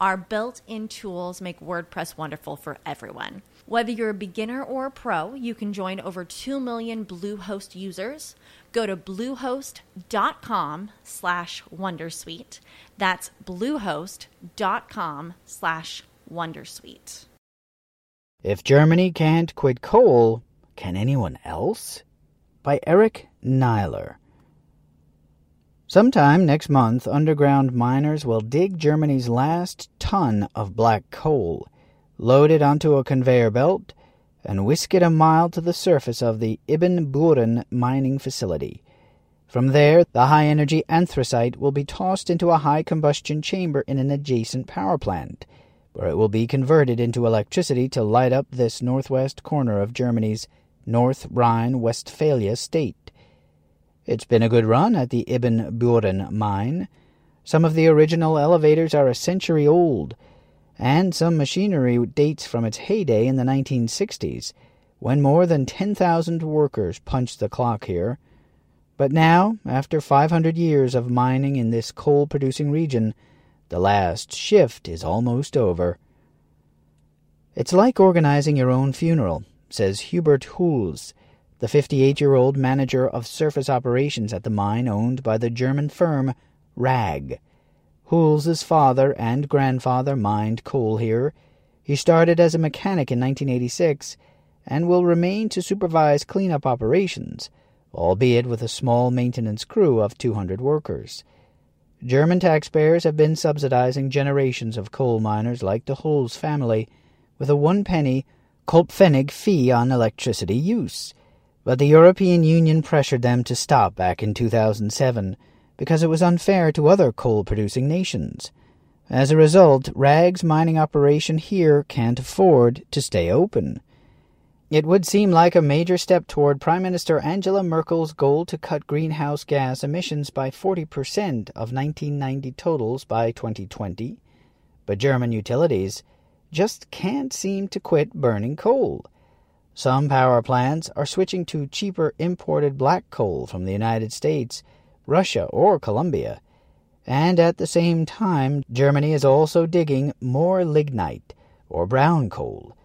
Our built in tools make WordPress wonderful for everyone. Whether you're a beginner or a pro, you can join over 2 million Bluehost users. Go to bluehost.com slash wondersuite. That's bluehost.com slash wondersuite. If Germany can't quit coal, can anyone else? By Eric Niiler. Sometime next month, underground miners will dig Germany's last ton of black coal, load it onto a conveyor belt, and whisk it a mile to the surface of the Ibbenbüren mining facility. From there, the high energy anthracite will be tossed into a high combustion chamber in an adjacent power plant, where it will be converted into electricity to light up this northwest corner of Germany's North Rhine Westphalia state. It's been a good run at the Ibbenbüren mine. Some of the original elevators are a century old, and some machinery dates from its heyday in the 1960s, when more than 10,000 workers punched the clock here. But now, after 500 years of mining in this coal producing region, the last shift is almost over. It's like organizing your own funeral, says Hubert Huls, the 58 year old manager of surface operations at the mine owned by the German firm RAG. Huls's father and grandfather mined coal here. He started as a mechanic in 1986 and will remain to supervise cleanup operations, albeit with a small maintenance crew of 200 workers. German taxpayers have been subsidizing generations of coal miners like the Huls family with a one penny Kohlepfennig fee on electricity use but the European Union pressured them to stop back in 2007 because it was unfair to other coal producing nations. As a result, RAG's mining operation here can't afford to stay open. It would seem like a major step toward Prime Minister Angela Merkel's goal to cut greenhouse gas emissions by 40% of 1990 totals by 2020, but German utilities just can't seem to quit burning coal. Some power plants are switching to cheaper imported black coal from the United States, Russia, or Colombia. And at the same time, Germany is also digging more lignite, or brown coal.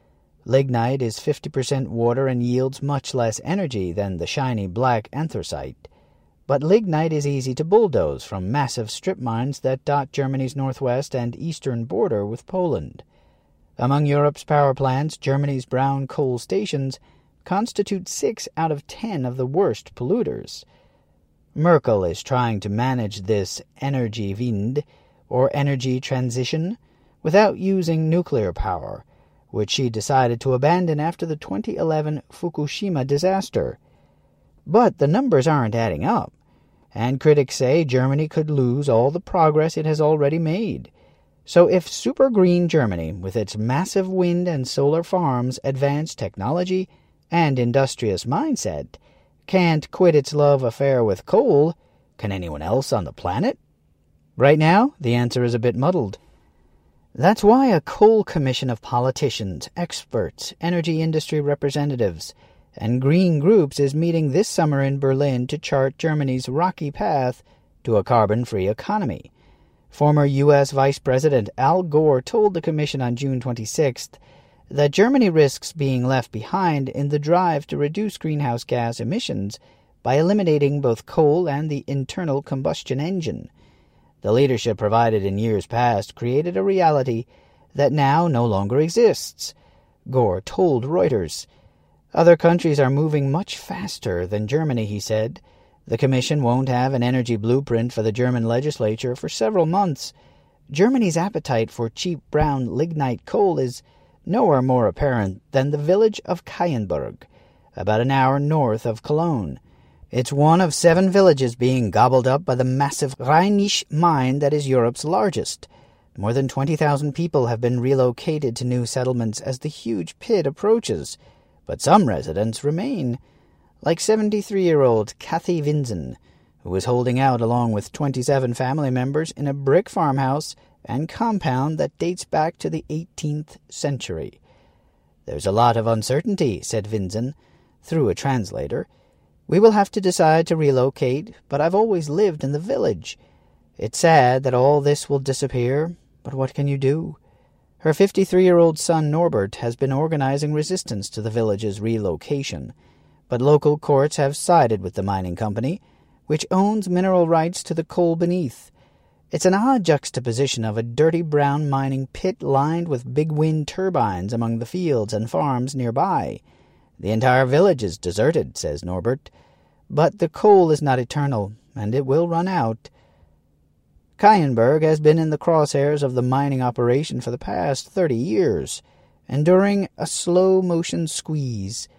Lignite is 50% water and yields much less energy than the shiny black anthracite. But lignite is easy to bulldoze from massive strip mines that dot Germany's northwest and eastern border with Poland. Among Europe's power plants, Germany's brown coal stations constitute six out of ten of the worst polluters. Merkel is trying to manage this Energiewende, or energy transition, without using nuclear power, which she decided to abandon after the 2011 Fukushima disaster. But the numbers aren't adding up, and critics say Germany could lose all the progress it has already made. So if super green Germany, with its massive wind and solar farms, advanced technology, and industrious mindset, can't quit its love affair with coal, can anyone else on the planet? Right now, the answer is a bit muddled. That's why a coal commission of politicians, experts, energy industry representatives, and green groups is meeting this summer in Berlin to chart Germany's rocky path to a carbon free economy. Former U.S. Vice President Al Gore told the Commission on June 26 that Germany risks being left behind in the drive to reduce greenhouse gas emissions by eliminating both coal and the internal combustion engine. The leadership provided in years past created a reality that now no longer exists, Gore told Reuters. Other countries are moving much faster than Germany, he said. The Commission won't have an energy blueprint for the German legislature for several months. Germany's appetite for cheap brown lignite coal is nowhere more apparent than the village of Keyenberg, about an hour north of Cologne. It's one of seven villages being gobbled up by the massive Rheinisch mine that is Europe's largest. More than 20,000 people have been relocated to new settlements as the huge pit approaches but some residents remain, like 73 year old Kathy Vinzen, who was holding out along with 27 family members in a brick farmhouse and compound that dates back to the 18th century. There's a lot of uncertainty, said Vinzen, through a translator. We will have to decide to relocate, but I've always lived in the village. It's sad that all this will disappear, but what can you do? Her 53 year old son Norbert has been organizing resistance to the village's relocation, but local courts have sided with the mining company, which owns mineral rights to the coal beneath. It's an odd juxtaposition of a dirty brown mining pit lined with big wind turbines among the fields and farms nearby. The entire village is deserted, says Norbert. But the coal is not eternal, and it will run out. Keyenberg has been in the crosshairs of the mining operation for the past thirty years, enduring a slow motion squeeze.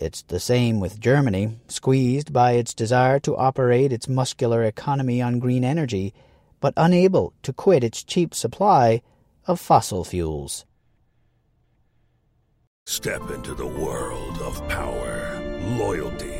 It's the same with Germany, squeezed by its desire to operate its muscular economy on green energy, but unable to quit its cheap supply of fossil fuels. Step into the world of power, loyalty,